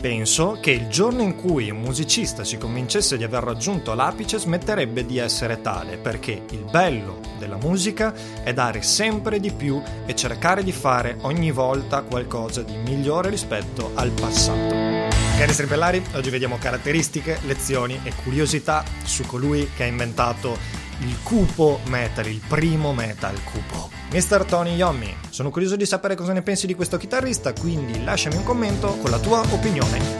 Penso che il giorno in cui un musicista si convincesse di aver raggiunto l'apice smetterebbe di essere tale, perché il bello della musica è dare sempre di più e cercare di fare ogni volta qualcosa di migliore rispetto al passato. Cari strippellari, oggi vediamo caratteristiche, lezioni e curiosità su colui che ha inventato il cupo metal, il primo metal cupo. Mr. Tony Yommi, sono curioso di sapere cosa ne pensi di questo chitarrista, quindi lasciami un commento con la tua opinione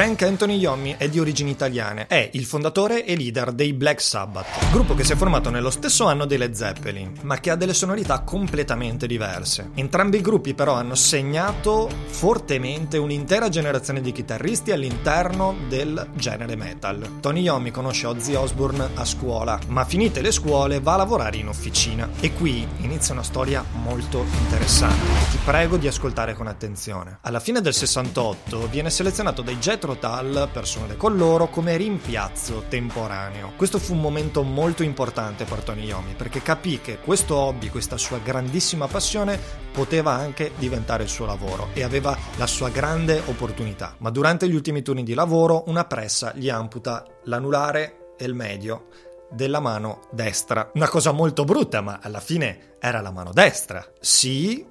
Frank Anthony Yommi è di origini italiane, è il fondatore e leader dei Black Sabbath, gruppo che si è formato nello stesso anno dei Led Zeppelin, ma che ha delle sonorità completamente diverse. Entrambi i gruppi però hanno segnato fortemente un'intera generazione di chitarristi all'interno del genere metal. Tony Yommi conosce Ozzy Osbourne a scuola, ma finite le scuole va a lavorare in officina e qui inizia una storia molto interessante. Ti prego di ascoltare con attenzione. Alla fine del 68 viene selezionato dai Jet Tal per suonare con loro come rimpiazzo temporaneo. Questo fu un momento molto importante per Tony Yomi perché capì che questo hobby, questa sua grandissima passione poteva anche diventare il suo lavoro e aveva la sua grande opportunità. Ma durante gli ultimi turni di lavoro una pressa gli amputa l'anulare e il medio della mano destra. Una cosa molto brutta, ma alla fine era la mano destra. Sì,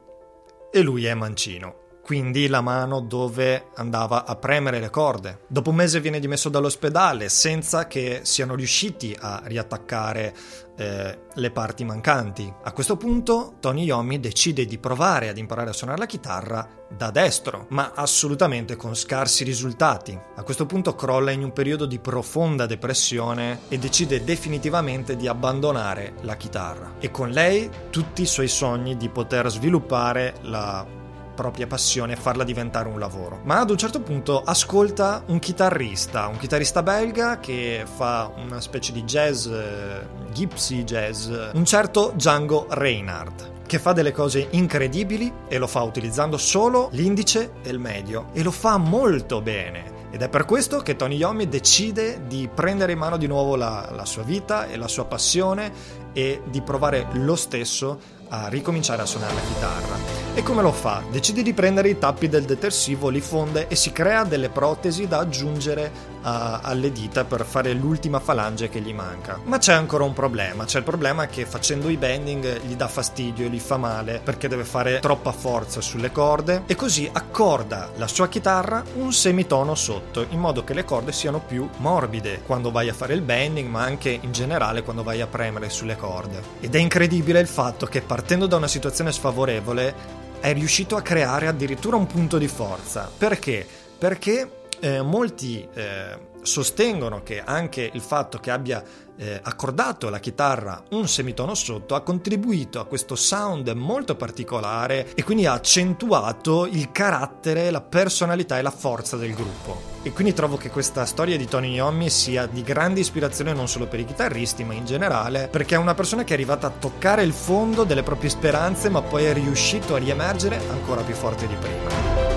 e lui è mancino quindi la mano dove andava a premere le corde. Dopo un mese viene dimesso dall'ospedale senza che siano riusciti a riattaccare eh, le parti mancanti. A questo punto Tony Yomi decide di provare ad imparare a suonare la chitarra da destro, ma assolutamente con scarsi risultati. A questo punto crolla in un periodo di profonda depressione e decide definitivamente di abbandonare la chitarra. E con lei tutti i suoi sogni di poter sviluppare la propria passione e farla diventare un lavoro. Ma ad un certo punto ascolta un chitarrista, un chitarrista belga che fa una specie di jazz, eh, gypsy jazz, un certo Django Reinhardt che fa delle cose incredibili e lo fa utilizzando solo l'indice e il medio e lo fa molto bene. Ed è per questo che Tony Yomi decide di prendere in mano di nuovo la, la sua vita e la sua passione e di provare lo stesso a ricominciare a suonare la chitarra. E come lo fa? Decide di prendere i tappi del detersivo, li fonde e si crea delle protesi da aggiungere uh, alle dita per fare l'ultima falange che gli manca. Ma c'è ancora un problema, c'è il problema che facendo i bending gli dà fastidio gli fa male perché deve fare troppa forza sulle corde e così accorda la sua chitarra un semitono sotto in modo che le corde siano più morbide quando vai a fare il bending ma anche in generale quando vai a premere sulle corde. Ed è incredibile il fatto che partendo da una situazione sfavorevole è riuscito a creare addirittura un punto di forza. Perché? Perché eh, molti eh, sostengono che anche il fatto che abbia eh, accordato alla chitarra un semitono sotto ha contribuito a questo sound molto particolare e quindi ha accentuato il carattere, la personalità e la forza del gruppo. E quindi trovo che questa storia di Tony Iommi sia di grande ispirazione non solo per i chitarristi, ma in generale, perché è una persona che è arrivata a toccare il fondo delle proprie speranze, ma poi è riuscito a riemergere ancora più forte di prima.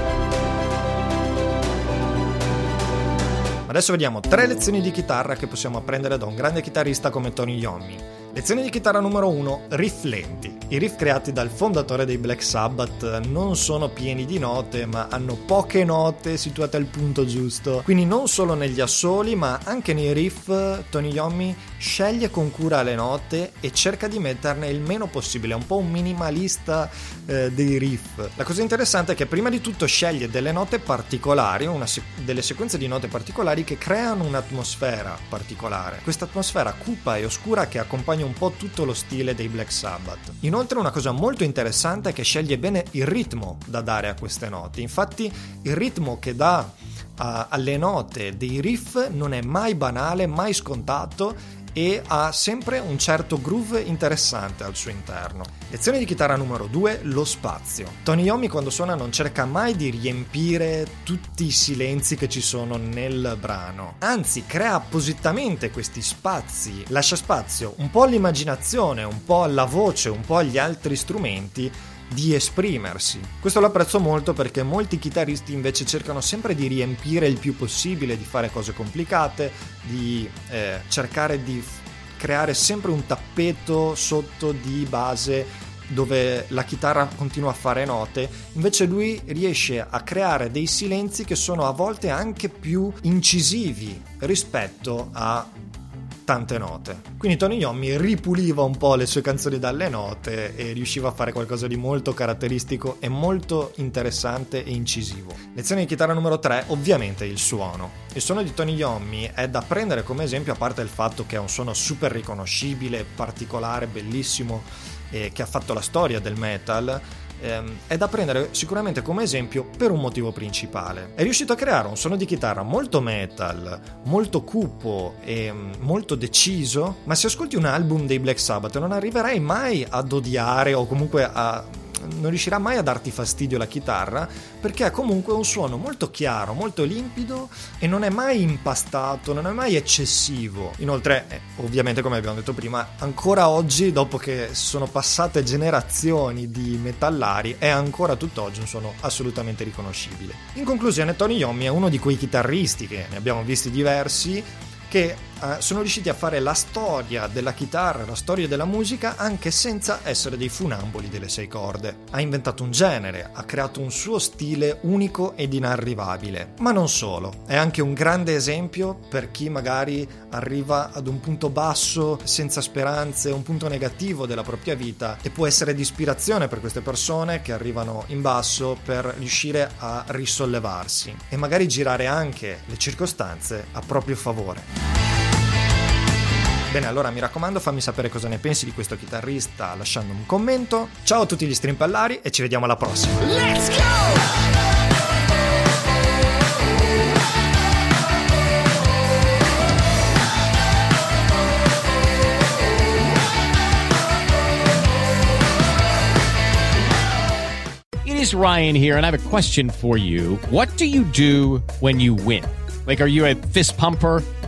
Adesso vediamo tre lezioni di chitarra che possiamo apprendere da un grande chitarrista come Tony Iommi. Lezione di chitarra numero 1, riff lenti. I riff creati dal fondatore dei Black Sabbath non sono pieni di note, ma hanno poche note situate al punto giusto. Quindi non solo negli assoli, ma anche nei riff, Tony Iommi sceglie con cura le note e cerca di metterne il meno possibile, è un po' un minimalista eh, dei riff. La cosa interessante è che prima di tutto sceglie delle note particolari, se- delle sequenze di note particolari che creano un'atmosfera particolare. Questa atmosfera cupa e oscura che accompagna un po' tutto lo stile dei Black Sabbath. Inoltre una cosa molto interessante è che sceglie bene il ritmo da dare a queste note, infatti il ritmo che dà uh, alle note dei riff non è mai banale, mai scontato e ha sempre un certo groove interessante al suo interno. Lezione di chitarra numero 2, lo spazio. Tony Yomi quando suona non cerca mai di riempire tutti i silenzi che ci sono nel brano, anzi crea appositamente questi spazi, lascia spazio un po' all'immaginazione, un po' alla voce, un po' agli altri strumenti di esprimersi. Questo lo apprezzo molto perché molti chitarristi invece cercano sempre di riempire il più possibile, di fare cose complicate, di eh, cercare di creare sempre un tappeto sotto di base dove la chitarra continua a fare note, invece lui riesce a creare dei silenzi che sono a volte anche più incisivi rispetto a tante note. Quindi Tony Iommi ripuliva un po' le sue canzoni dalle note e riusciva a fare qualcosa di molto caratteristico e molto interessante e incisivo. Lezione di chitarra numero 3, ovviamente il suono. Il suono di Tony Iommi è da prendere come esempio, a parte il fatto che è un suono super riconoscibile, particolare, bellissimo, eh, che ha fatto la storia del metal, ehm, è da prendere sicuramente come esempio per un motivo principale. È riuscito a creare un suono di chitarra molto metal, molto cupo e mm, molto deciso, ma se ascolti un album dei Black Sabbath non arriverai mai ad odiare o comunque a non riuscirà mai a darti fastidio la chitarra perché ha comunque un suono molto chiaro, molto limpido e non è mai impastato, non è mai eccessivo. Inoltre, eh, ovviamente come abbiamo detto prima, ancora oggi, dopo che sono passate generazioni di metallari, è ancora tutt'oggi un suono assolutamente riconoscibile. In conclusione, Tony Yomi è uno di quei chitarristi che ne abbiamo visti diversi che eh, sono riusciti a fare la storia della chitarra, la storia della musica anche senza essere dei funamboli delle sei corde. Ha inventato un genere, ha creato un suo stile unico ed inarrivabile. Ma non solo, è anche un grande esempio per chi magari arriva ad un punto basso, senza speranze, un punto negativo della propria vita e può essere di ispirazione per queste persone che arrivano in basso per riuscire a risollevarsi e magari girare anche le circostanze a proprio favore. Bene, allora mi raccomando, fammi sapere cosa ne pensi di questo chitarrista lasciando un commento. Ciao a tutti gli strimpellari e ci vediamo alla prossima. Let's go! It is Ryan here, and I have a question for you. What do you do when you win? Like, are you a fist pumper?